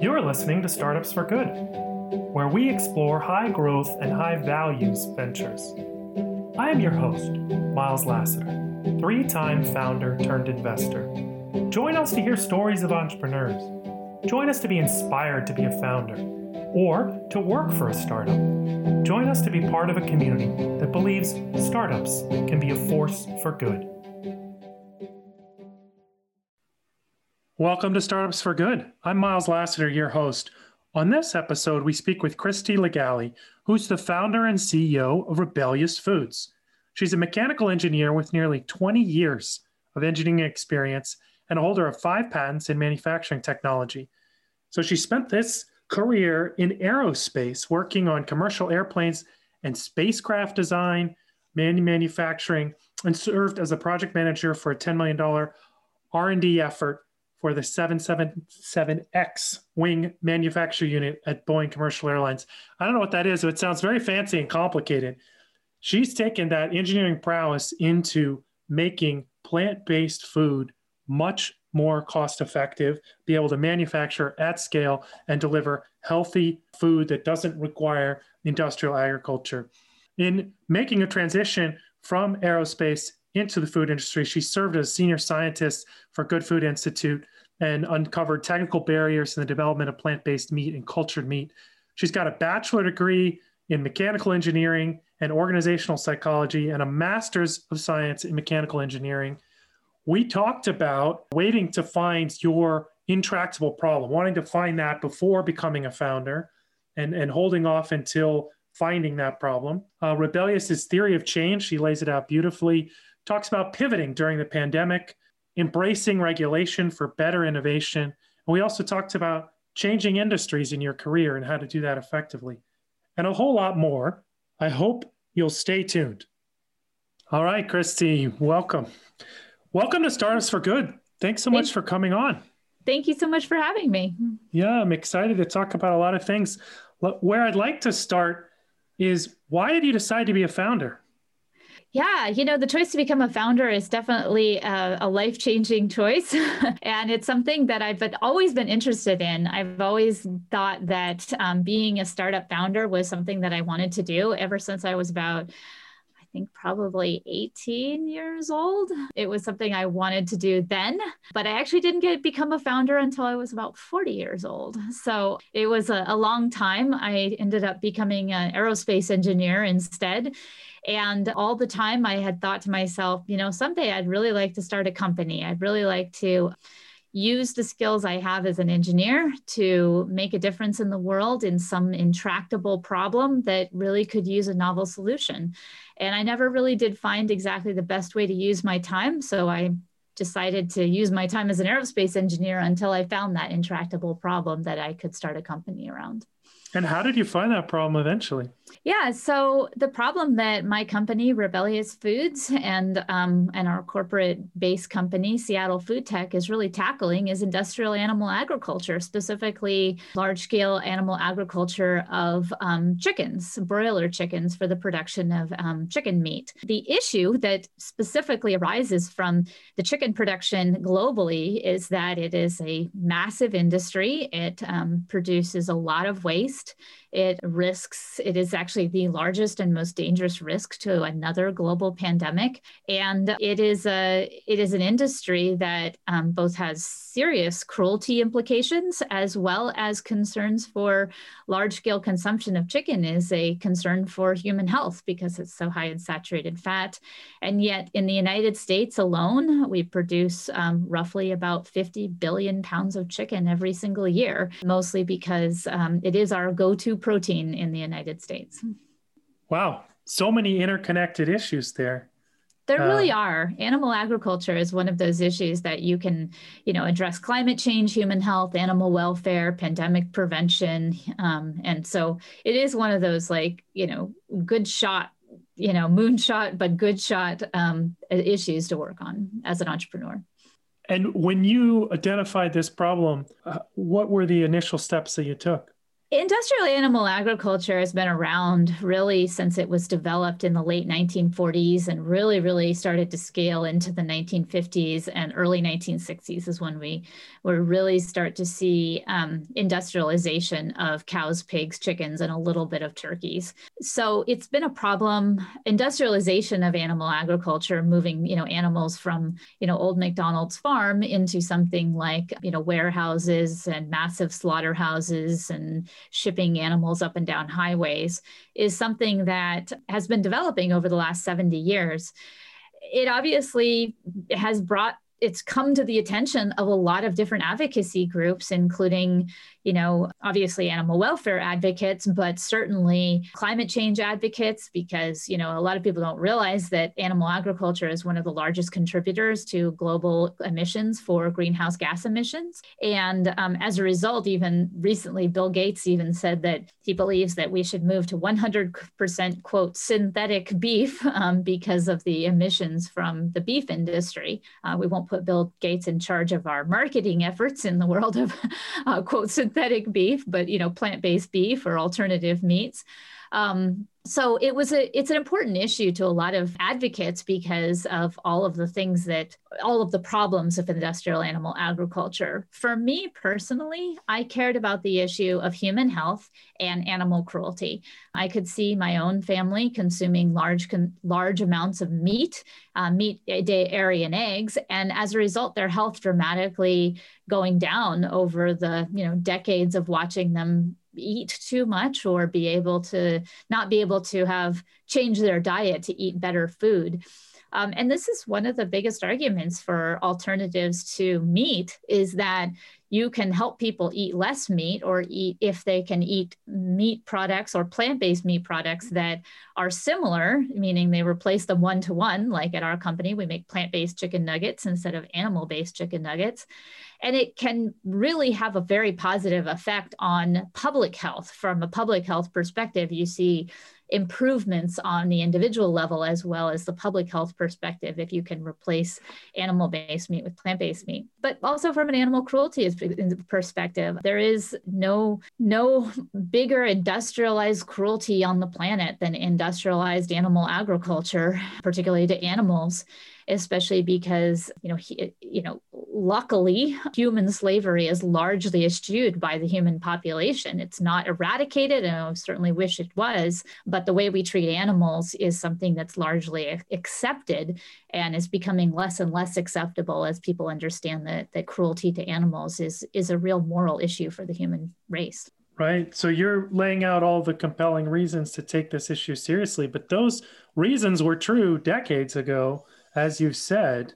You're listening to Startups for Good, where we explore high growth and high values ventures. I am your host, Miles Lasater, three time founder turned investor. Join us to hear stories of entrepreneurs. Join us to be inspired to be a founder or to work for a startup. Join us to be part of a community that believes startups can be a force for good. Welcome to Startups for Good. I'm Miles Lasater, your host. On this episode, we speak with Christie Lagally, who's the founder and CEO of Rebellious Foods. She's a mechanical engineer with nearly 20 years of engineering experience and a holder of five patents in manufacturing technology. So she spent this career in aerospace, working on commercial airplanes and spacecraft design, man- manufacturing, and served as a project manager for a $10 million R&D effort for the 777X wing manufacture unit at Boeing Commercial Airlines. I don't know what that is, but it sounds very fancy and complicated. She's taken that engineering prowess into making plant based food much more cost effective, be able to manufacture at scale and deliver healthy food that doesn't require industrial agriculture. In making a transition from aerospace into the food industry. She served as a senior scientist for Good Food Institute and uncovered technical barriers in the development of plant based meat and cultured meat. She's got a bachelor degree in mechanical engineering and organizational psychology and a master's of science in mechanical engineering. We talked about waiting to find your intractable problem, wanting to find that before becoming a founder and, and holding off until finding that problem. Uh, Rebellious theory of change. She lays it out beautifully talks about pivoting during the pandemic, embracing regulation for better innovation. And we also talked about changing industries in your career and how to do that effectively, and a whole lot more. I hope you'll stay tuned. All right, Christie, welcome. Welcome to Startups for Good. Thanks so much for coming on. Thank you so much for having me. Yeah, I'm excited to talk about a lot of things. Where I'd like to start is why did you decide to be a founder? Yeah, you know, the choice to become a founder is definitely a, a life changing choice. and it's something that I've been, always been interested in. I've always thought that um, being a startup founder was something that I wanted to do ever since I was about think probably 18 years old. It was something I wanted to do then, but I actually didn't get become a founder until I was about 40 years old. So it was a, a long time. I ended up becoming an aerospace engineer instead. And all the time I had thought to myself, you know, someday I'd really like to start a company. I'd really like to use the skills I have as an engineer to make a difference in the world in some intractable problem that really could use a novel solution. And I never really did find exactly the best way to use my time. So I decided to use my time as an aerospace engineer until I found that intractable problem that I could start a company around. And how did you find that problem eventually? Yeah, so the problem that my company, Rebellious Foods, and um, and our corporate-based company, Seattle Food Tech, is really tackling is industrial animal agriculture, specifically large-scale animal agriculture of um, chickens, broiler chickens, for the production of um, chicken meat. The issue that specifically arises from the chicken production globally is that it is a massive industry. It um, produces a lot of waste. It risks, it is actually the largest and most dangerous risk to another global pandemic. And it is a it is an industry that um, both has serious cruelty implications as well as concerns for large scale consumption of chicken is a concern for human health because it's so high in saturated fat. And yet in the United States alone, we produce um, roughly about 50 billion pounds of chicken every single year, mostly because um, it is our go to protein in the United States. Wow. So many interconnected issues there. There really uh, are. Animal agriculture is one of those issues that you can, you know, address climate change, human health, animal welfare, pandemic prevention, um, and so it is one of those like, you know, good shot, you know, moonshot but good shot um, issues to work on as an entrepreneur. And when you identified this problem, uh, what were the initial steps that you took? Industrial animal agriculture has been around really since it was developed in the late 1940s and really, really started to scale into the 1950s and early 1960s is when we were really start to see um, industrialization of cows, pigs, chickens, and a little bit of turkeys. So it's been a problem. Industrialization of animal agriculture, moving you know animals from you know old McDonald's farm into something like you know warehouses and massive slaughterhouses and shipping animals up and down highways is something that has been developing over the last 70 years. It obviously has brought it's come to the attention of a lot of different advocacy groups, including, you know, obviously animal welfare advocates, but certainly climate change advocates, because, you know, a lot of people don't realize that animal agriculture is one of the largest contributors to global emissions for greenhouse gas emissions. And um, as a result, even recently, Bill Gates even said that he believes that we should move to 100% quote synthetic beef um, because of the emissions from the beef industry. Uh, we won't put Bill Gates in charge of our marketing efforts in the world of uh, quote synthetic beef, but you know plant-based beef or alternative meats. Um, so it was a it's an important issue to a lot of advocates because of all of the things that all of the problems of industrial animal agriculture. For me personally i cared about the issue of human health and animal cruelty. I could see my own family consuming large large amounts of meat uh, meat dairy and eggs and as a result their health dramatically going down over the you know decades of watching them eat too much or be able to not be able to have changed their diet to eat better food. Um, and this is one of the biggest arguments for alternatives to meat is that you can help people eat less meat or eat if they can eat meat products or plant-based meat products mm-hmm. that are similar meaning they replace them one to one like at our company we make plant-based chicken nuggets instead of animal-based chicken nuggets. And it can really have a very positive effect on public health. From a public health perspective you see improvements on the individual level as well as the public health perspective if you can replace animal based meat with plant based meat. But also from an animal cruelty perspective there is no no bigger industrialized cruelty on the planet than industrialized animal agriculture particularly to animals especially because you know he, you know luckily human slavery is largely eschewed by the human population. It's not eradicated and i certainly wish it was but the way we treat animals is something that's largely accepted and is becoming less and less acceptable as people understand that that cruelty to animals is is a real moral issue for the human race. Right. So you're laying out all the compelling reasons to take this issue seriously, but those reasons were true decades ago as you've said,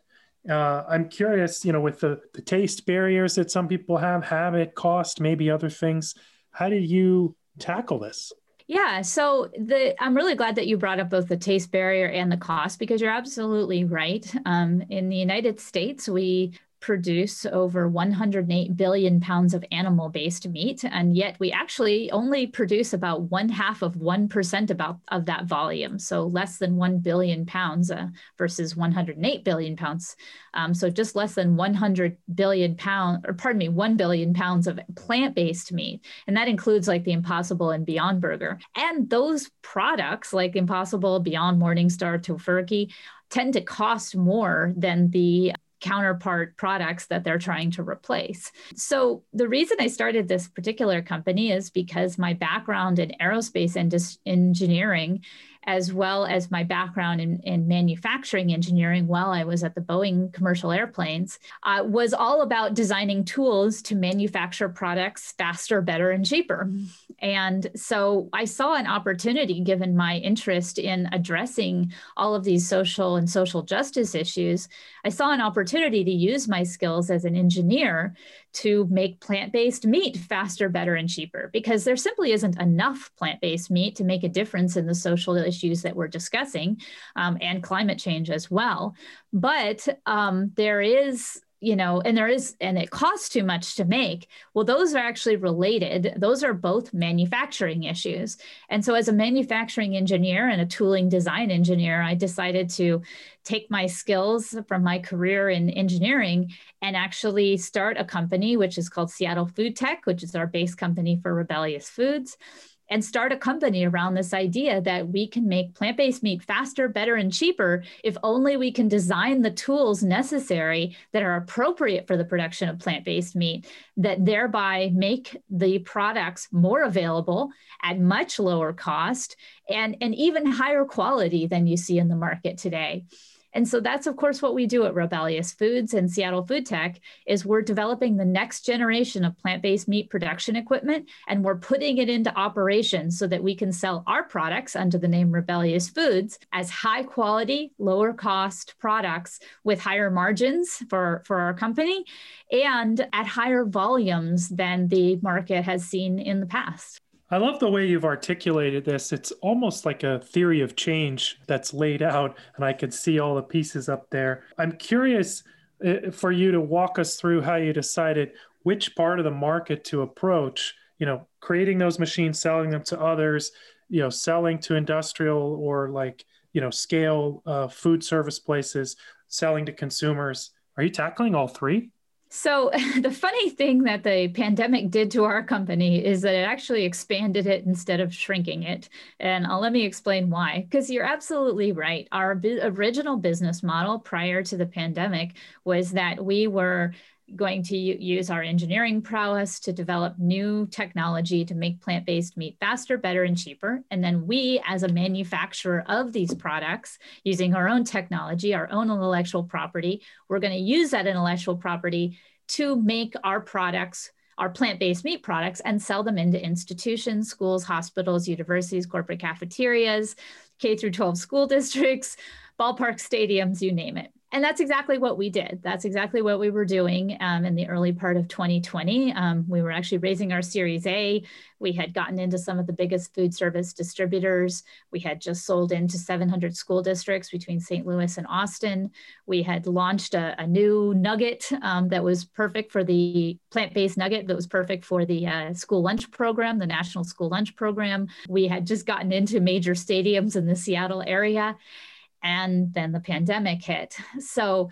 uh, I'm curious, you know, with the, the taste barriers that some people have, habit, cost, maybe other things, how did you tackle this? Yeah, so the I'm really glad that you brought up both the taste barrier and the cost because you're absolutely right. Um, in the United States, we produce over 108 billion pounds of animal based meat, and yet we actually only produce about one half of 1% about, of that volume. So less than 1 billion pounds uh, versus 108 billion pounds. Um, so just less than 100 billion pounds, or pardon me, 1 billion pounds of plant based meat. And that includes like the Impossible and Beyond Burger. And those products, like Impossible, Beyond Morningstar, Tofurky, tend to cost more than the counterpart products that they're trying to replace. So, the reason I started this particular company is because my background in aerospace and engineering as well as my background in, in manufacturing engineering while I was at the Boeing commercial airplanes, uh, was all about designing tools to manufacture products faster, better, and cheaper. And so I saw an opportunity, given my interest in addressing all of these social and social justice issues, I saw an opportunity to use my skills as an engineer to make plant based meat faster, better, and cheaper because there simply isn't enough plant based meat to make a difference in the social issues that we're discussing um, and climate change as well. But um, there is you know, and there is, and it costs too much to make. Well, those are actually related. Those are both manufacturing issues. And so, as a manufacturing engineer and a tooling design engineer, I decided to take my skills from my career in engineering and actually start a company, which is called Seattle Food Tech, which is our base company for Rebellious Foods and start a company around this idea that we can make plant based meat faster, better, and cheaper if only we can design the tools necessary that are appropriate for the production of plant based meat, that thereby make the products more available at much lower cost and, and even higher quality than you see in the market today. And so that's of course what we do at Rebellious Foods and Seattle Food Tech is we're developing the next generation of plant-based meat production equipment and we're putting it into operation so that we can sell our products under the name Rebellious Foods as high quality, lower cost products with higher margins for, for our company and at higher volumes than the market has seen in the past. I love the way you've articulated this. It's almost like a theory of change that's laid out, and I could see all the pieces up there. I'm curious uh, for you to walk us through how you decided which part of the market to approach, you know, creating those machines, selling them to others, you know, selling to industrial or like, you know, scale uh, food service places, selling to consumers. Are you tackling all three? So, the funny thing that the pandemic did to our company is that it actually expanded it instead of shrinking it. And I'll let me explain why. Because you're absolutely right. Our original business model prior to the pandemic was that we were going to use our engineering prowess to develop new technology to make plant based meat faster, better, and cheaper. And then we, as a manufacturer of these products, using our own technology, our own intellectual property, we're going to use that intellectual property to make our products our plant-based meat products and sell them into institutions, schools, hospitals, universities, corporate cafeterias, K through 12 school districts, ballpark stadiums, you name it and that's exactly what we did. That's exactly what we were doing um, in the early part of 2020. Um, we were actually raising our Series A. We had gotten into some of the biggest food service distributors. We had just sold into 700 school districts between St. Louis and Austin. We had launched a, a new nugget um, that was perfect for the plant based nugget that was perfect for the uh, school lunch program, the National School Lunch Program. We had just gotten into major stadiums in the Seattle area and then the pandemic hit. So,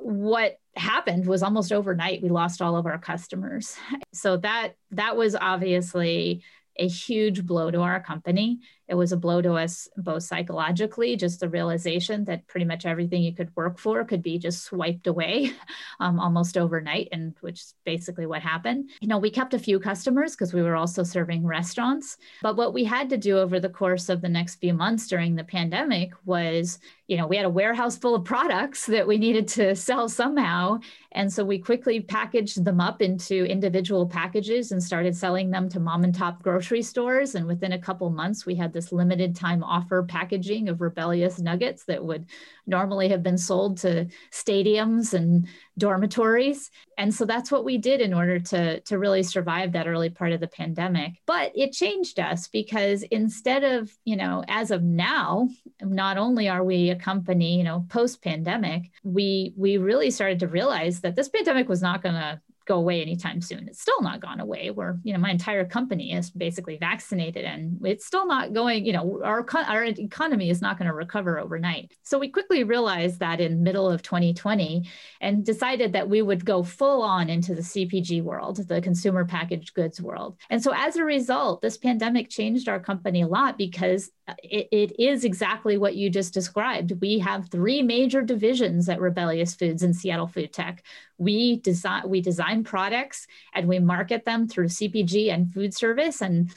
what happened was almost overnight we lost all of our customers. So that that was obviously a huge blow to our company. It was a blow to us both psychologically, just the realization that pretty much everything you could work for could be just swiped away um, almost overnight, and which is basically what happened. You know, we kept a few customers because we were also serving restaurants. But what we had to do over the course of the next few months during the pandemic was, you know, we had a warehouse full of products that we needed to sell somehow. And so we quickly packaged them up into individual packages and started selling them to mom and top grocery stores. And within a couple months, we had this limited time offer packaging of rebellious nuggets that would normally have been sold to stadiums and dormitories. And so that's what we did in order to, to really survive that early part of the pandemic. But it changed us because instead of, you know, as of now, not only are we a company, you know, post pandemic, we we really started to realize that this pandemic was not going to go away anytime soon. It's still not gone away. Where you know my entire company is basically vaccinated, and it's still not going. You know our our economy is not going to recover overnight. So we quickly realized that in middle of 2020, and decided that we would go full on into the CPG world, the consumer packaged goods world. And so as a result, this pandemic changed our company a lot because it, it is exactly what you just described. We have three major divisions at Rebellious Foods and Seattle Food Tech. We design we design products and we market them through CPG and food service and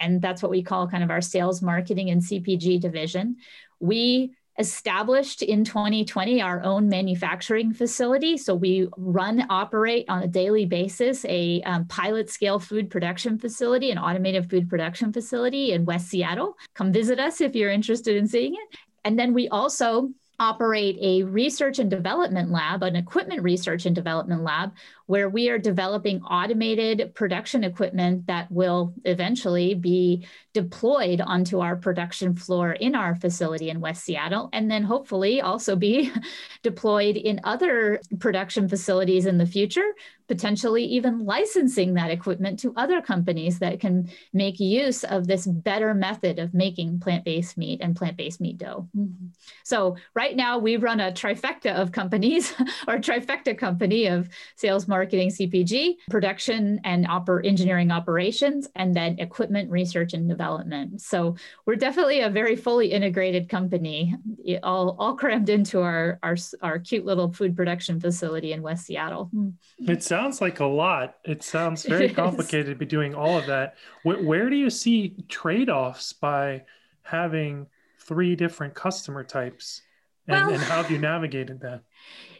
and that's what we call kind of our sales marketing and CPG division. We established in 2020 our own manufacturing facility. So we run, operate on a daily basis a um, pilot scale food production facility, an automated food production facility in West Seattle. Come visit us if you're interested in seeing it. And then we also operate a research and development lab, an equipment research and development lab, where we are developing automated production equipment that will eventually be deployed onto our production floor in our facility in West Seattle, and then hopefully also be deployed in other production facilities in the future potentially even licensing that equipment to other companies that can make use of this better method of making plant-based meat and plant-based meat dough. Mm-hmm. So right now we run a trifecta of companies or trifecta company of sales, marketing, CPG, production and oper- engineering operations, and then equipment research and development. So we're definitely a very fully integrated company, all, all crammed into our, our, our cute little food production facility in West Seattle. Mm-hmm. Sounds like a lot. It sounds very complicated to be doing all of that. Where, where do you see trade offs by having three different customer types? And, well, and how have you navigated that?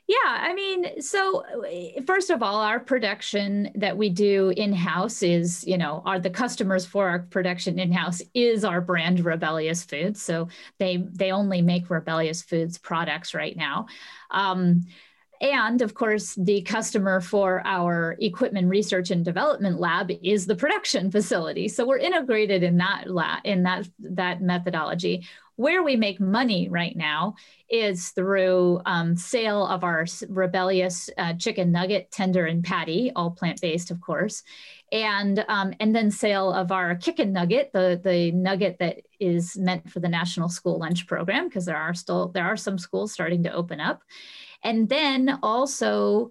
Yeah, I mean, so first of all, our production that we do in house is, you know, are the customers for our production in house is our brand Rebellious Foods. So they they only make Rebellious Foods products right now. Um, and of course, the customer for our equipment research and development lab is the production facility. So we're integrated in that lab, in that that methodology. Where we make money right now is through um, sale of our rebellious uh, chicken nugget, tender, and patty, all plant based, of course, and um, and then sale of our Kickin' Nugget, the the nugget that is meant for the National School Lunch Program, because there are still there are some schools starting to open up, and then also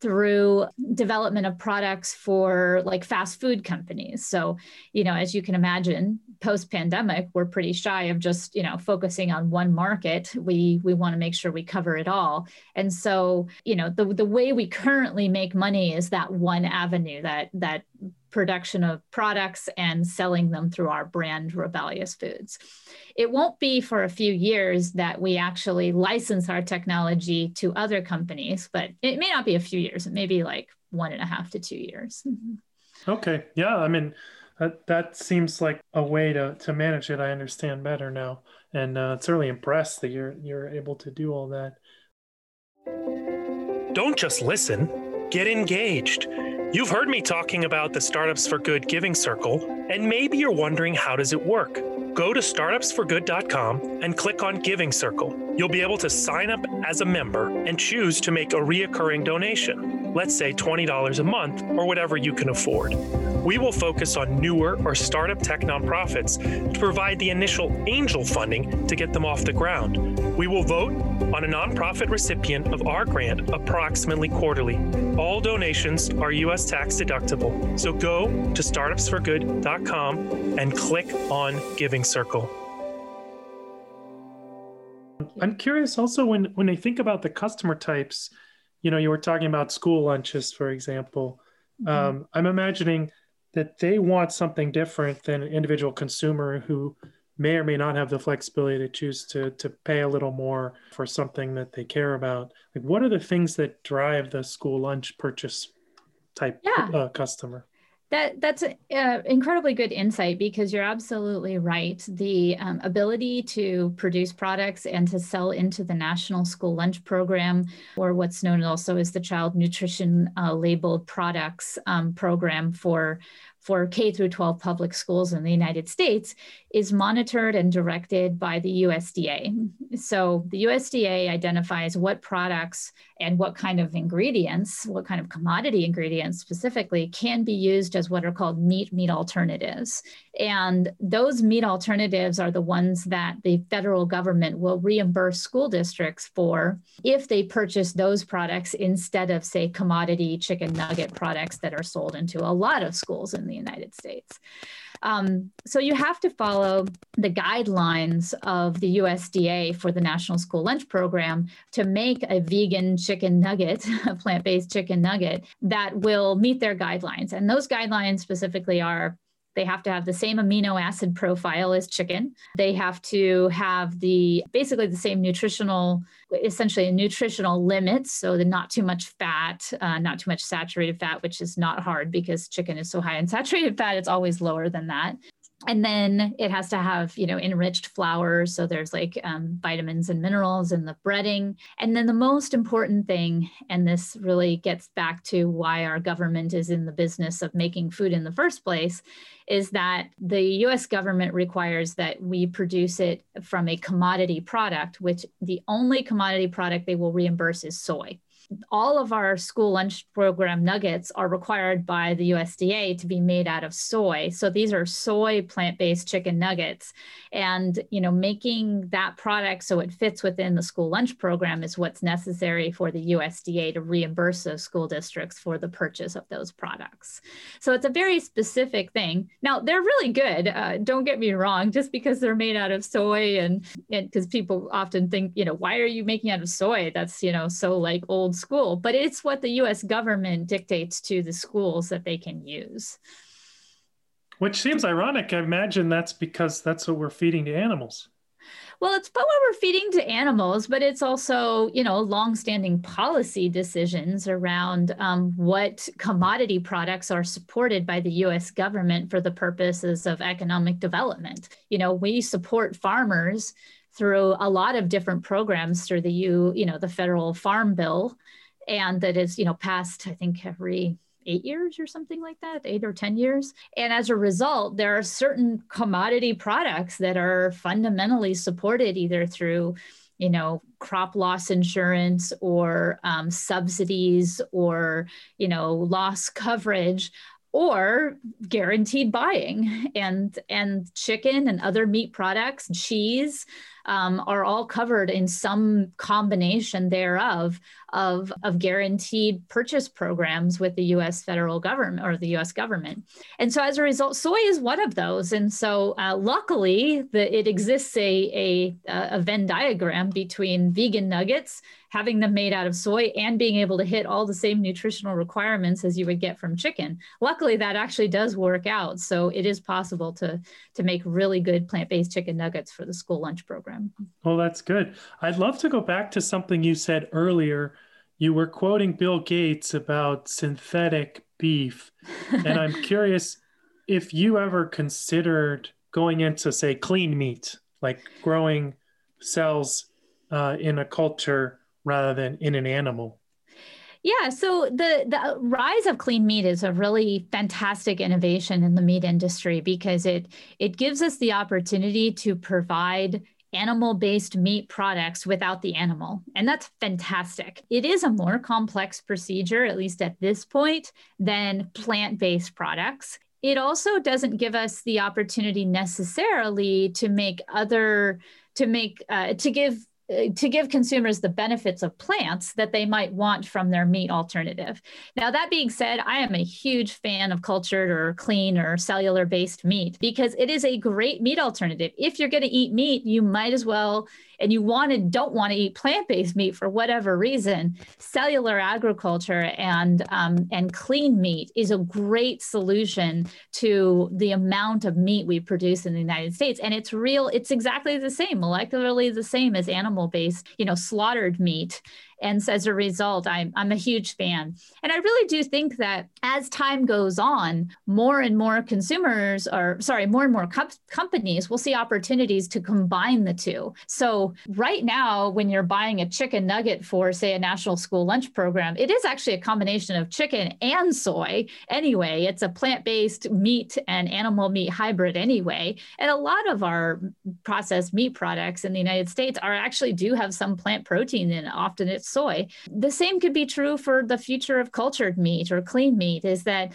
through development of products for like fast food companies. So, you know, as you can imagine, post pandemic, we're pretty shy of just, you know, focusing on one market. We we want to make sure we cover it all. And so, you know, the the way we currently make money is that one avenue that that production of products and selling them through our brand Rebellious Foods. It won't be for a few years that we actually license our technology to other companies, but it may not be a few years. It may be like one and a half to two years. Okay. Yeah. I mean, that, that seems like a way to, to manage it. I understand better now. And uh, certainly impressed that you're, you're able to do all that. Don't just listen, get engaged. You've heard me talking about the Startups for Good Giving Circle, and maybe you're wondering how does it work? Go to startupsforgood.com and click on Giving Circle. You'll be able to sign up as a member and choose to make a reoccurring donation, let's say $20 a month or whatever you can afford. We will focus on newer or startup tech nonprofits to provide the initial angel funding to get them off the ground. We will vote on a nonprofit recipient of our grant approximately quarterly. All donations are U.S. tax deductible, so go to startupsforgood.com and click on Giving Circle. I'm curious also when when I think about the customer types, you know, you were talking about school lunches, for example. Mm-hmm. Um, I'm imagining that they want something different than an individual consumer who may or may not have the flexibility to choose to to pay a little more for something that they care about. Like, what are the things that drive the school lunch purchase type yeah. uh, customer? That that's uh, incredibly good insight because you're absolutely right. The um, ability to produce products and to sell into the National School Lunch Program, or what's known also as the Child Nutrition uh, Labeled Products um, Program for for K through 12 public schools in the United States is monitored and directed by the USDA. So the USDA identifies what products and what kind of ingredients, what kind of commodity ingredients specifically can be used as what are called meat meat alternatives. And those meat alternatives are the ones that the federal government will reimburse school districts for if they purchase those products instead of, say, commodity chicken nugget products that are sold into a lot of schools in the United States. Um, so you have to follow the guidelines of the USDA for the National School Lunch Program to make a vegan chicken nugget, a plant based chicken nugget that will meet their guidelines. And those guidelines specifically are they have to have the same amino acid profile as chicken. They have to have the basically the same nutritional, essentially nutritional limits. So the not too much fat, uh, not too much saturated fat, which is not hard because chicken is so high in saturated fat, it's always lower than that. And then it has to have you know enriched flours so there's like um, vitamins and minerals in the breading. And then the most important thing and this really gets back to why our government is in the business of making food in the first place is that the US government requires that we produce it from a commodity product which the only commodity product they will reimburse is soy all of our school lunch program nuggets are required by the USDA to be made out of soy. So these are soy plant-based chicken nuggets. And, you know, making that product so it fits within the school lunch program is what's necessary for the USDA to reimburse those school districts for the purchase of those products. So it's a very specific thing. Now, they're really good. Uh, don't get me wrong, just because they're made out of soy and because people often think, you know, why are you making out of soy? That's, you know, so like old school, but it's what the US government dictates to the schools that they can use. Which seems ironic. I imagine that's because that's what we're feeding to animals. Well, it's but what we're feeding to animals, but it's also, you know, longstanding policy decisions around um, what commodity products are supported by the U.S. government for the purposes of economic development. You know, we support farmers through a lot of different programs through the U, you know, the federal farm bill, and that is, you know, passed, I think, every eight years or something like that, eight or 10 years. And as a result, there are certain commodity products that are fundamentally supported either through you know crop loss insurance or um, subsidies or you know loss coverage or guaranteed buying and and chicken and other meat products cheese um, are all covered in some combination thereof of, of guaranteed purchase programs with the US federal government or the US government. And so as a result, soy is one of those. And so uh, luckily, the, it exists a, a, a Venn diagram between vegan nuggets having them made out of soy and being able to hit all the same nutritional requirements as you would get from chicken. Luckily, that actually does work out. So it is possible to, to make really good plant based chicken nuggets for the school lunch program. Well, that's good. I'd love to go back to something you said earlier. You were quoting Bill Gates about synthetic beef. and I'm curious if you ever considered going into, say, clean meat, like growing cells uh, in a culture rather than in an animal? Yeah, so the the rise of clean meat is a really fantastic innovation in the meat industry because it it gives us the opportunity to provide animal-based meat products without the animal. And that's fantastic. It is a more complex procedure at least at this point than plant-based products. It also doesn't give us the opportunity necessarily to make other to make uh, to give Uh, to give consumers the benefits of plants that they might want from their meat alternative. Now, that being said, I am a huge fan of cultured or clean or cellular based meat because it is a great meat alternative. If you're going to eat meat, you might as well and you want to don't want to eat plant-based meat for whatever reason, cellular agriculture and um, and clean meat is a great solution to the amount of meat we produce in the United States. And it's real, it's exactly the same, molecularly the same as animal-based, you know, slaughtered meat. And so as a result, I'm, I'm a huge fan. And I really do think that as time goes on, more and more consumers or sorry, more and more co- companies will see opportunities to combine the two. So right now, when you're buying a chicken nugget for, say, a national school lunch program, it is actually a combination of chicken and soy anyway. It's a plant-based meat and animal meat hybrid anyway. And a lot of our processed meat products in the United States are actually do have some plant protein in it. Often it's soy. The same could be true for the future of cultured meat or clean meat is that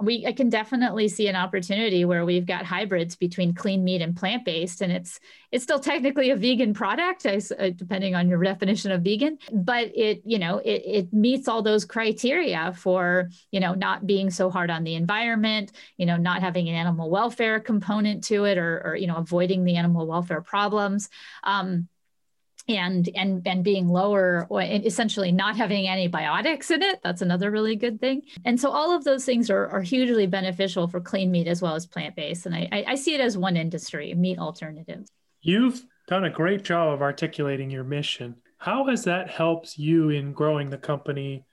we I can definitely see an opportunity where we've got hybrids between clean meat and plant based, and it's it's still technically a vegan product, uh, depending on your definition of vegan. But it you know it it meets all those criteria for you know not being so hard on the environment, you know not having an animal welfare component to it, or or you know avoiding the animal welfare problems. Um, and and and being lower or essentially not having antibiotics in it that's another really good thing. And so all of those things are, are hugely beneficial for clean meat as well as plant-based. And I, I see it as one industry meat alternatives you've done a great job of articulating your mission. How has that helped you in growing the company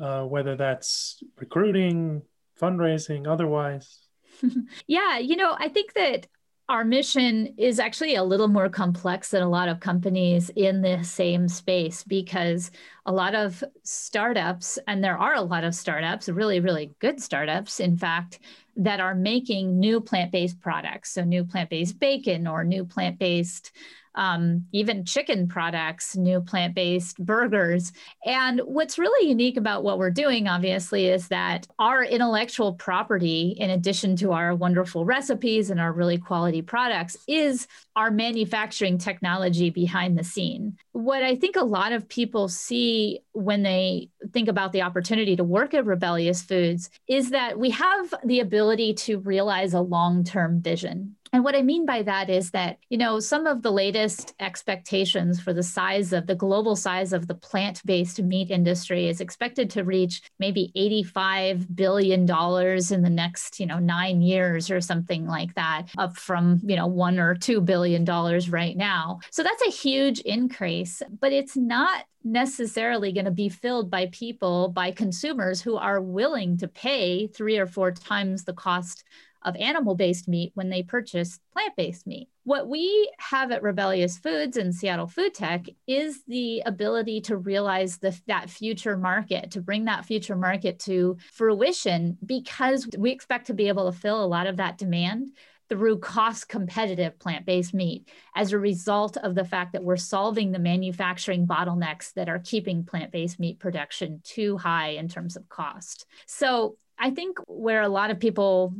uh, whether that's recruiting fundraising otherwise? Yeah, you know, I think that our mission is actually a little more complex than a lot of companies in the same space because a lot of startups, and there are a lot of startups, really, really good startups, in fact, that are making new plant based products. So, new plant based bacon or new plant based um, even chicken products, new plant based burgers. And what's really unique about what we're doing, obviously, is that our intellectual property, in addition to our wonderful recipes and our really quality products, is our manufacturing technology behind the scene. What I think a lot of people see when they think about the opportunity to work at Rebellious Foods is that we have the ability to realize a long term vision. And what I mean by that is that, you know, some of the latest expectations for the size of the global size of the plant based meat industry is expected to reach maybe $85 billion in the next, you know, nine years or something like that, up from, you know, one or $2 billion right now. So that's a huge increase, but it's not necessarily going to be filled by people, by consumers who are willing to pay three or four times the cost of animal based meat when they purchase plant based meat. What we have at Rebellious Foods and Seattle Food Tech is the ability to realize the, that future market, to bring that future market to fruition, because we expect to be able to fill a lot of that demand through cost competitive plant based meat as a result of the fact that we're solving the manufacturing bottlenecks that are keeping plant based meat production too high in terms of cost. So I think where a lot of people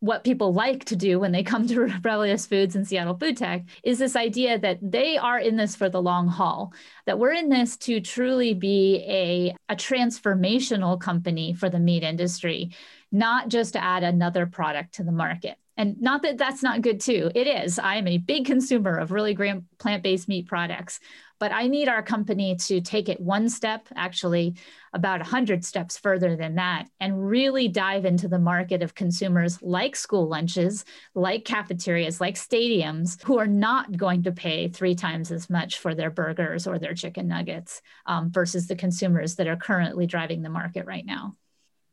what people like to do when they come to Rebellious Foods and Seattle Food Tech is this idea that they are in this for the long haul, that we're in this to truly be a, a transformational company for the meat industry, not just to add another product to the market. And not that that's not good too. It is. I am a big consumer of really great plant based meat products, but I need our company to take it one step, actually, about 100 steps further than that, and really dive into the market of consumers like school lunches, like cafeterias, like stadiums, who are not going to pay three times as much for their burgers or their chicken nuggets um, versus the consumers that are currently driving the market right now.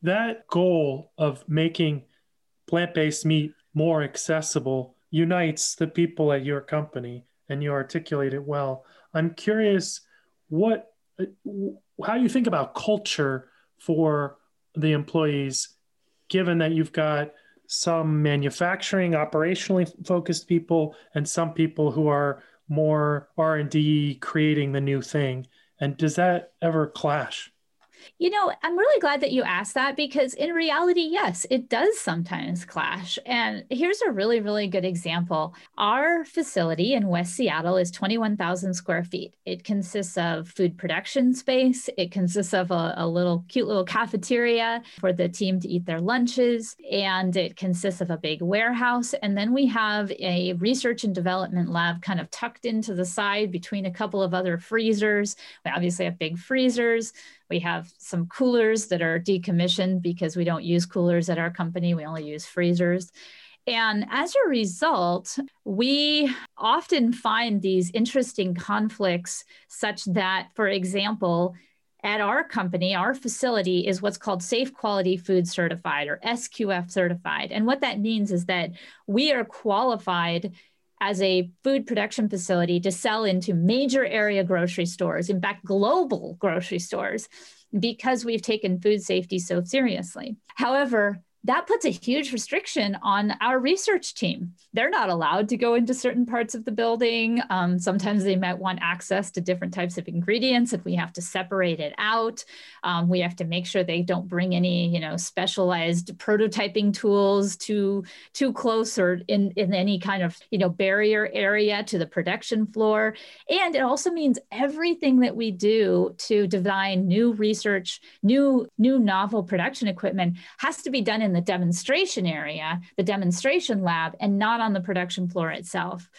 That goal of making plant based meat more accessible unites the people at your company and you articulate it well. I'm curious what uh, how you think about culture for the employees given that you've got some manufacturing operationally focused people and some people who are more r&d creating the new thing. And does that ever clash you know, I'm really glad that you asked that because in reality, yes, it does sometimes clash. And here's a really, really good example. Our facility in West Seattle is 21,000 square feet. It consists of food production space, it consists of a, a little cute little cafeteria for the team to eat their lunches, and it consists of a big warehouse. And then we have a research and development lab kind of tucked into the side between a couple of other freezers. We obviously have big freezers. We have some coolers that are decommissioned because we don't use coolers at our company. We only use freezers. And as a result, we often find these interesting conflicts, such that, for example, at our company, our facility is what's called Safe Quality Food Certified or SQF certified. And what that means is that we are qualified as a food production facility to sell into major area grocery stores, in fact, global grocery stores, because we've taken food safety so seriously. However, that puts a huge restriction on our research team. They're not allowed to go into certain parts of the building. Um, sometimes they might want access to different types of ingredients, and we have to separate it out. Um, we have to make sure they don't bring any, you know, specialized prototyping tools too too close or in in any kind of you know barrier area to the production floor. And it also means everything that we do to design new research, new new novel production equipment has to be done in the demonstration area, the demonstration lab, and not on the production floor itself.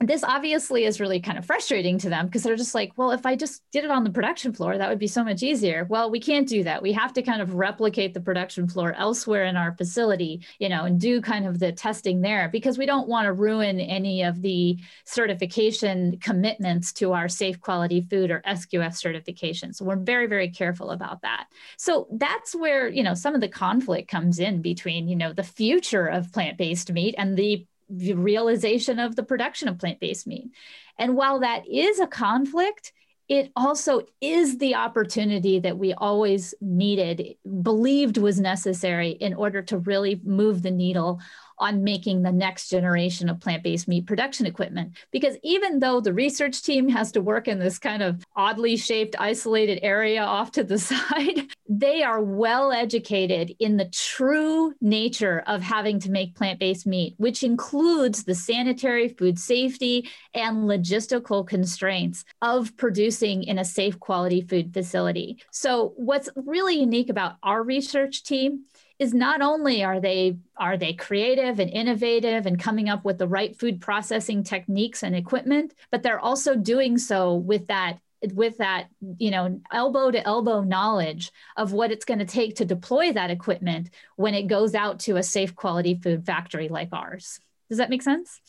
This obviously is really kind of frustrating to them because they're just like, well, if I just did it on the production floor, that would be so much easier. Well, we can't do that. We have to kind of replicate the production floor elsewhere in our facility, you know, and do kind of the testing there because we don't want to ruin any of the certification commitments to our safe quality food or SQF certification. So we're very, very careful about that. So that's where, you know, some of the conflict comes in between, you know, the future of plant-based meat and the the realization of the production of plant based meat. And while that is a conflict, it also is the opportunity that we always needed, believed was necessary in order to really move the needle on making the next generation of plant based meat production equipment. Because even though the research team has to work in this kind of oddly shaped, isolated area off to the side, they are well educated in the true nature of having to make plant based meat, which includes the sanitary, food safety, and logistical constraints of producing in a safe quality food facility. So, what's really unique about our research team is not only are they are they creative and innovative and coming up with the right food processing techniques and equipment but they're also doing so with that with that you know elbow to elbow knowledge of what it's going to take to deploy that equipment when it goes out to a safe quality food factory like ours. Does that make sense?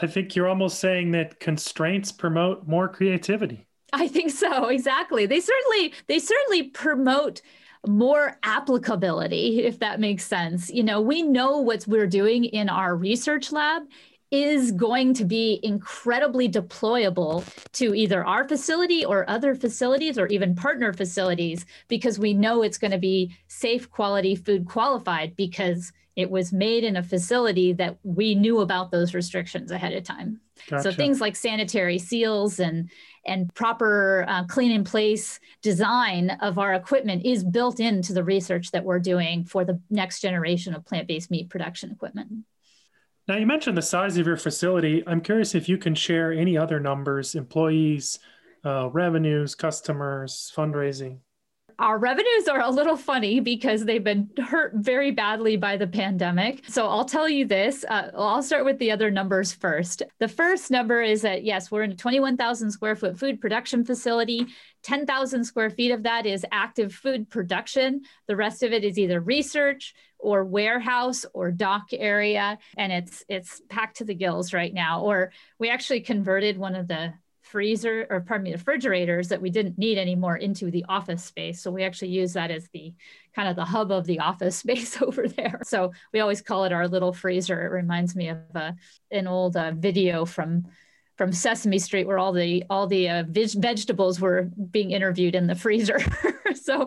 I think you're almost saying that constraints promote more creativity. I think so exactly. They certainly they certainly promote more applicability, if that makes sense. You know, we know what we're doing in our research lab is going to be incredibly deployable to either our facility or other facilities or even partner facilities because we know it's going to be safe quality food qualified because it was made in a facility that we knew about those restrictions ahead of time. Gotcha. So things like sanitary seals and and proper uh, clean in place design of our equipment is built into the research that we're doing for the next generation of plant-based meat production equipment. Now you mentioned the size of your facility. I'm curious if you can share any other numbers, employees, uh, revenues, customers, fundraising our revenues are a little funny because they've been hurt very badly by the pandemic. So I'll tell you this. Uh, I'll start with the other numbers first. The first number is that, yes, we're in a 21,000 square foot food production facility. 10,000 square feet of that is active food production. The rest of it is either research or warehouse or dock area and it's it's packed to the gills right now or we actually converted one of the freezer or pardon me, refrigerators that we didn't need anymore into the office space. So we actually use that as the kind of the hub of the office space over there. So we always call it our little freezer. It reminds me of uh, an old uh, video from from Sesame Street where all the all the uh, veg- vegetables were being interviewed in the freezer. so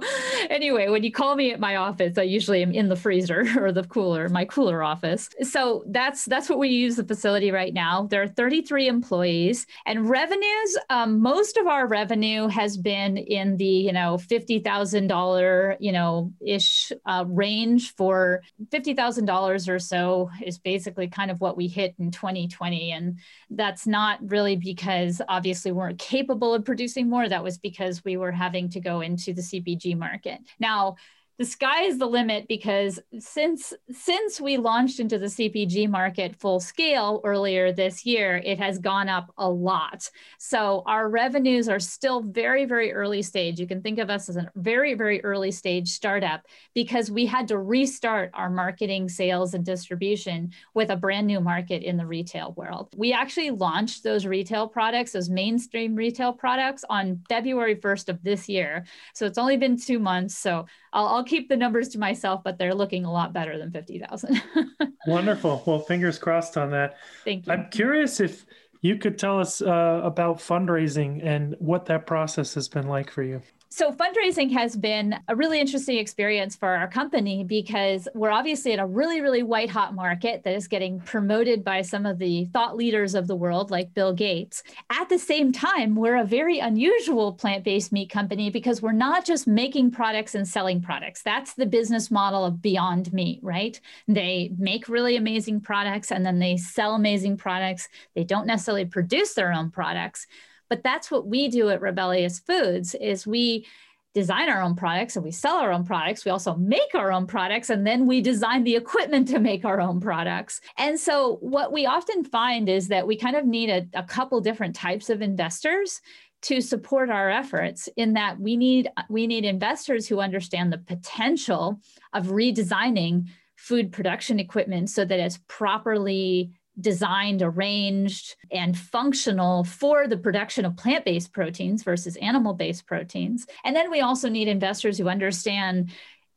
anyway, when you call me at my office, I usually am in the freezer or the cooler, my cooler office. So that's that's what we use the facility right now. There are 33 employees and revenues. Um, most of our revenue has been in the you know fifty thousand dollar you know ish uh, range for fifty thousand dollars or so is basically kind of what we hit in 2020, and that's not really because obviously we weren't capable of producing more. That was because we were having to go into the CPG market. Now, the sky is the limit because since since we launched into the CPG market full scale earlier this year, it has gone up a lot. So our revenues are still very very early stage. You can think of us as a very very early stage startup because we had to restart our marketing, sales and distribution with a brand new market in the retail world. We actually launched those retail products, those mainstream retail products on February 1st of this year. So it's only been 2 months. So I'll, I'll keep the numbers to myself, but they're looking a lot better than 50,000. Wonderful. Well, fingers crossed on that. Thank you. I'm curious if you could tell us uh, about fundraising and what that process has been like for you. So, fundraising has been a really interesting experience for our company because we're obviously in a really, really white hot market that is getting promoted by some of the thought leaders of the world, like Bill Gates. At the same time, we're a very unusual plant based meat company because we're not just making products and selling products. That's the business model of Beyond Meat, right? They make really amazing products and then they sell amazing products. They don't necessarily produce their own products but that's what we do at Rebellyous Foods is we design our own products and we sell our own products. We also make our own products and then we design the equipment to make our own products. And so, what we often find is that we kind of need a, a couple different types of investors to support our efforts in that we need we need investors who understand the potential of redesigning food production equipment so that it's properly designed, arranged, and functional for the production of plant based proteins versus animal based proteins. And then we also need investors who understand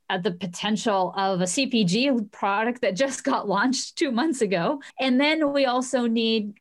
uh, the potential of a CPG product that just got launched two months ago. And then we also need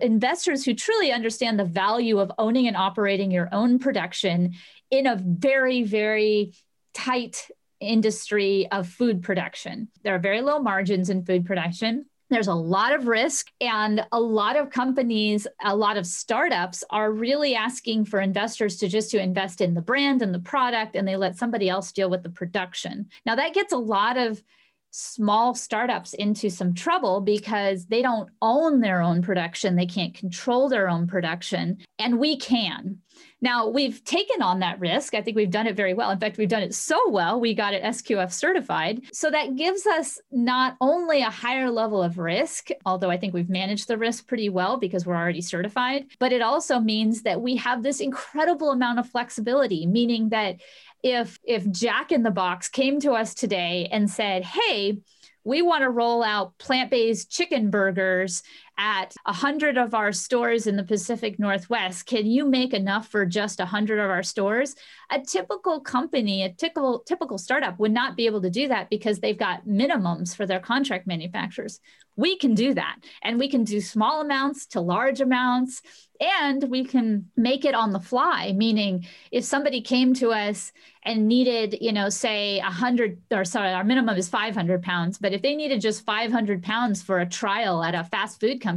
investors who truly understand the value of owning and operating your own production in a very, very tight industry of food production. There are very low margins in food production. There's a lot of risk, and a lot of companies, a lot of startups are really asking for investors to just to invest in the brand and the product, and they let somebody else deal with the production. Now, that gets a lot of small startups into some trouble because they don't own their own production, they can't control their own production, and we can. Now, we've taken on that risk. I think we've done it very well. In fact, we've done it so well, we got it SQF certified. So that gives us not only a higher level of risk, although I think we've managed the risk pretty well because we're already certified, but it also means that we have this incredible amount of flexibility, meaning that if if Jack in the Box came to us today and said, "Hey, we want to roll out plant-based chicken burgers at 100 of our stores in the Pacific Northwest. Can you make enough for just 100 of our stores? A typical company, a typical typical startup would not be able to do that because they've got minimums for their contract manufacturers. We can do that. And we can do small amounts to large amounts and we can make it on the fly meaning if somebody came to us and needed you know say 100 or sorry our minimum is 500 pounds but if they needed just 500 pounds for a trial at a fast food company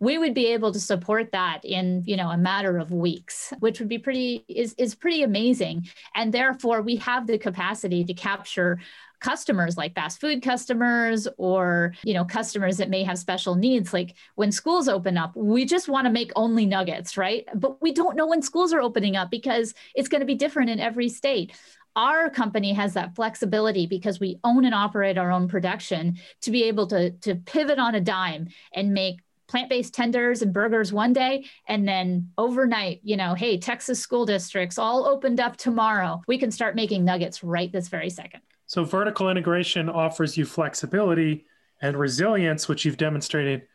we would be able to support that in you know a matter of weeks which would be pretty is, is pretty amazing. And therefore we have the capacity to capture customers like fast food customers or you know customers that may have special needs. Like when schools open up we just want to make only nuggets right? But we don't know when schools are opening up because it's going to be different in every state our company has that flexibility because we own and operate our own production to be able to, to pivot on a dime and make plant-based tenders and burgers one day. And then overnight you know hey texas school districts all opened up tomorrow. We can start making nuggets right this very second. So vertical integration offers you flexibility and resilience, which you've demonstrated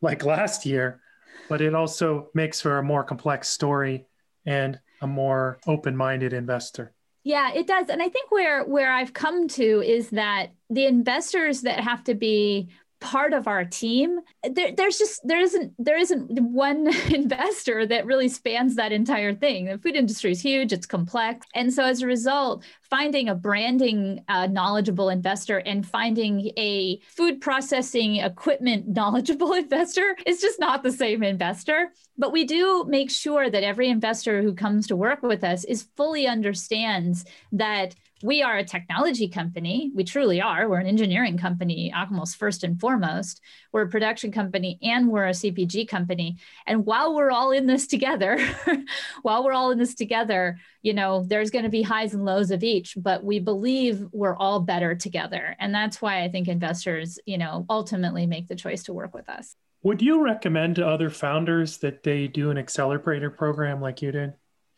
like last year, but it also makes for a more complex story and a more open-minded investor. Yeah, it does. And I think where where I've come to is that the investors that have to be part of our team there, there's just there isn't there isn't one investor that really spans that entire thing. The food industry is huge it's complex. And so as a result finding a branding uh, knowledgeable investor and finding a food processing equipment knowledgeable investor is just not the same investor. But we do make sure that every investor who comes to work with us is fully understands that we are a technology company. We truly are. We're an engineering company, almost first and foremost. We're a production company and we're a CPG company. And while we're all in this together, while we're all in this together, you know, there's going to be highs and lows of each, but we believe we're all better together. And that's why I think investors, you know, ultimately make the choice to work with us. Would you recommend to other founders that they do an accelerator program like you did?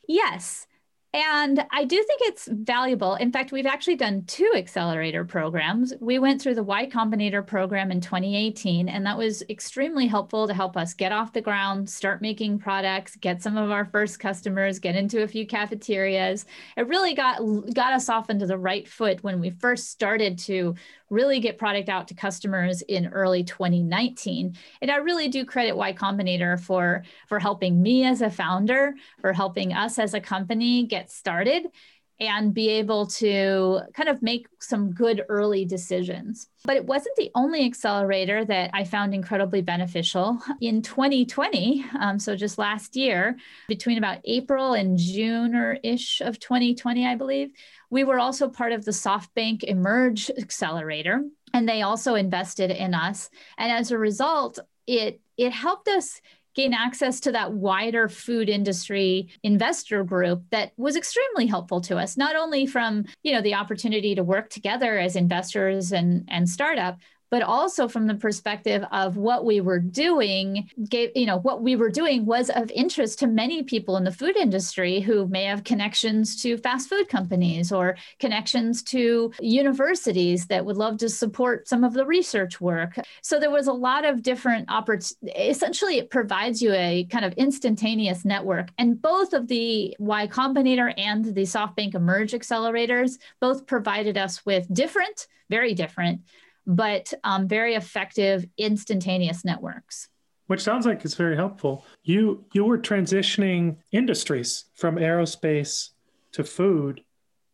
Yes. And I do think it's valuable. In fact, we've actually done two accelerator programs. We went through the Y Combinator program in 2018, and that was extremely helpful to help us get off the ground, start making products, get some of our first customers, get into a few cafeterias. It really got got us off into the right foot when we first started to really get product out to customers in early 2019. And I really do credit Y Combinator for, for helping me as a founder, for helping us as a company get started and be able to kind of make some good early decisions. But it wasn't the only accelerator that I found incredibly beneficial. In 2020, um, so just last year, between about April and June or ish of 2020, I believe, we were also part of the SoftBank Emerge Accelerator, and they also invested in us. And as a result, it it helped us gain access to that wider food industry investor group that was extremely helpful to us, not only from, you know, the opportunity to work together as investors and, and startup, but also from the perspective of what we were doing gave you know what we were doing was of interest to many people in the food industry who may have connections to fast food companies or connections to universities that would love to support some of the research work. So there was a lot of different opportunities essentially it provides you a kind of instantaneous network. And both of the y combinator and the softbank emerge accelerators both provided us with different very different but um, very effective instantaneous networks. Which sounds like it's very helpful. You you were transitioning industries from aerospace to food.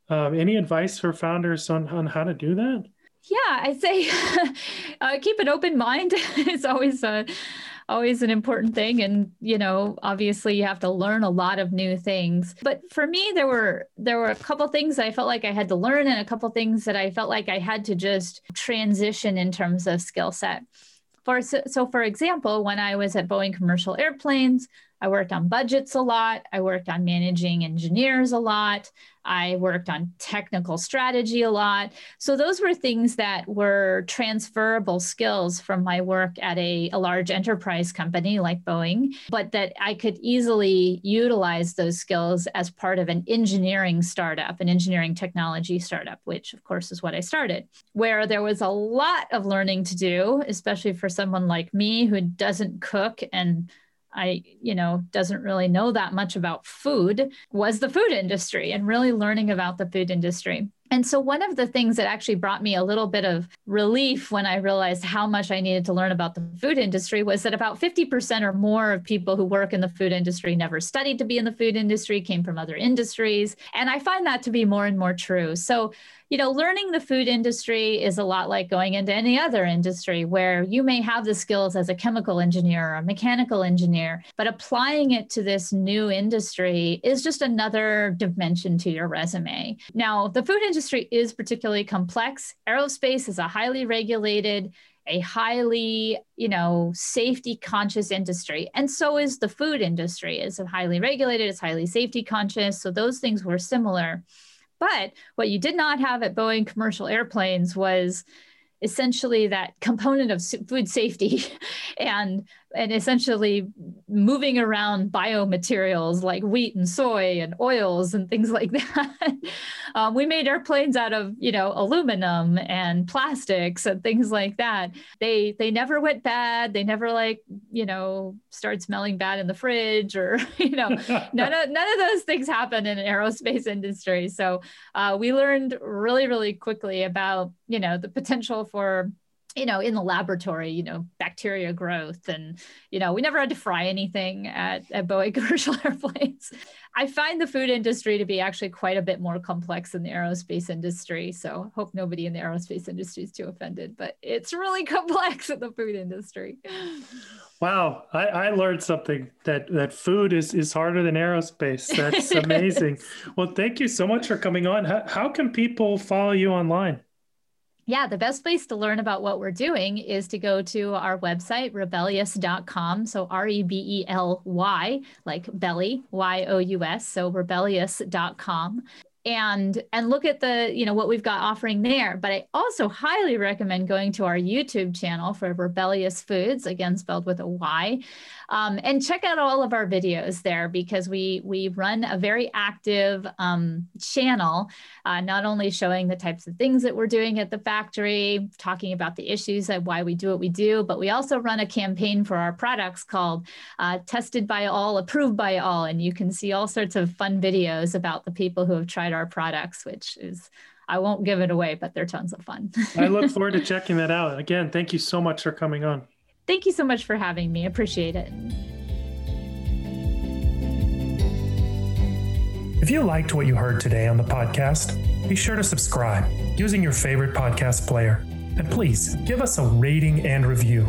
Um, any advice for founders on, on how to do that? Yeah i'd say uh, keep an open mind. It's always a always an important thing. And you know obviously you have to learn a lot of new things. But for me there were there were a couple things i felt like i had to learn and a couple things that i felt like i had to just transition in terms of skill set. For so, so for example when i was at boeing commercial airplanes I worked on budgets a lot. I worked on managing engineers a lot. I worked on technical strategy a lot. So those were things that were transferable skills from my work at a, a large enterprise company like Boeing, but that I could easily utilize those skills as part of an engineering startup, an engineering technology startup, which of course is what I started, where there was a lot of learning to do, especially for someone like me who doesn't cook and I, you know, doesn't really know that much about food was the food industry and really learning about the food industry. And so, one of the things that actually brought me a little bit of relief when I realized how much I needed to learn about the food industry was that about 50% or more of people who work in the food industry never studied to be in the food industry, came from other industries. And I find that to be more and more true. So, you know, learning the food industry is a lot like going into any other industry where you may have the skills as a chemical engineer or a mechanical engineer, but applying it to this new industry is just another dimension to your resume. Now, the food industry is particularly complex. Aerospace is a highly regulated, a highly you know safety conscious industry and so is the food industry it's highly regulated it's highly safety conscious so those things were similar but what you did not have at Boeing commercial airplanes was essentially that component of food safety. And and essentially moving around biomaterials like wheat and soy and oils and things like that. um, we made airplanes out of you know aluminum and plastics and things like that. They they never went bad. They never like you know start smelling bad in the fridge or you know none of none of those things happen in aerospace industry. So uh, we learned really really quickly about you know the potential for you know, in the laboratory, you know, bacteria growth. And, you know, we never had to fry anything at, at Boeing commercial airplanes. I find the food industry to be actually quite a bit more complex than the aerospace industry. So hope nobody in the aerospace industry is too offended, but it's really complex in the food industry. Wow, I, I learned something that that food is is harder than aerospace. That's amazing. well, thank you so much for coming on. How, how can people follow you online? Yeah, the best place to learn about what we're doing is to go to our website, rebellyous.com. So R E B E L Y, like belly, Y O U S. So rebellyous.com and and look at the you know what we've got offering there. But i also highly recommend going to our youtube channel for Rebellyous Foods again spelled with a y um, and check out all of our videos there because we we run a very active um, channel, uh, not only showing the types of things that we're doing at the factory, talking about the issues and why we do what we do, but we also run a campaign for our products called uh, "Tested by All, Approved by All," and you can see all sorts of fun videos about the people who have tried our products, which is I won't give it away, but they're tons of fun. I look forward to checking that out. Again, thank you so much for coming on. Thank you so much for having me. Appreciate it. If you liked what you heard today on the podcast, be sure to subscribe using your favorite podcast player. And please give us a rating and review.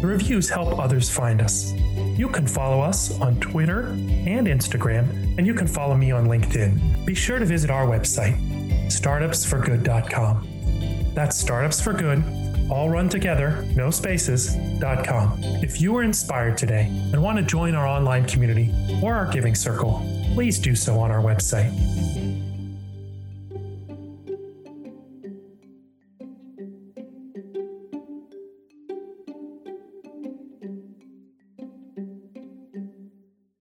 The reviews help others find us. You can follow us on Twitter and Instagram, and you can follow me on LinkedIn. Be sure to visit our website, startupsforgood.com. That's startupsforgood all run together, no spaces.com. If you were inspired today and want to join our online community or our giving circle, please do so on our website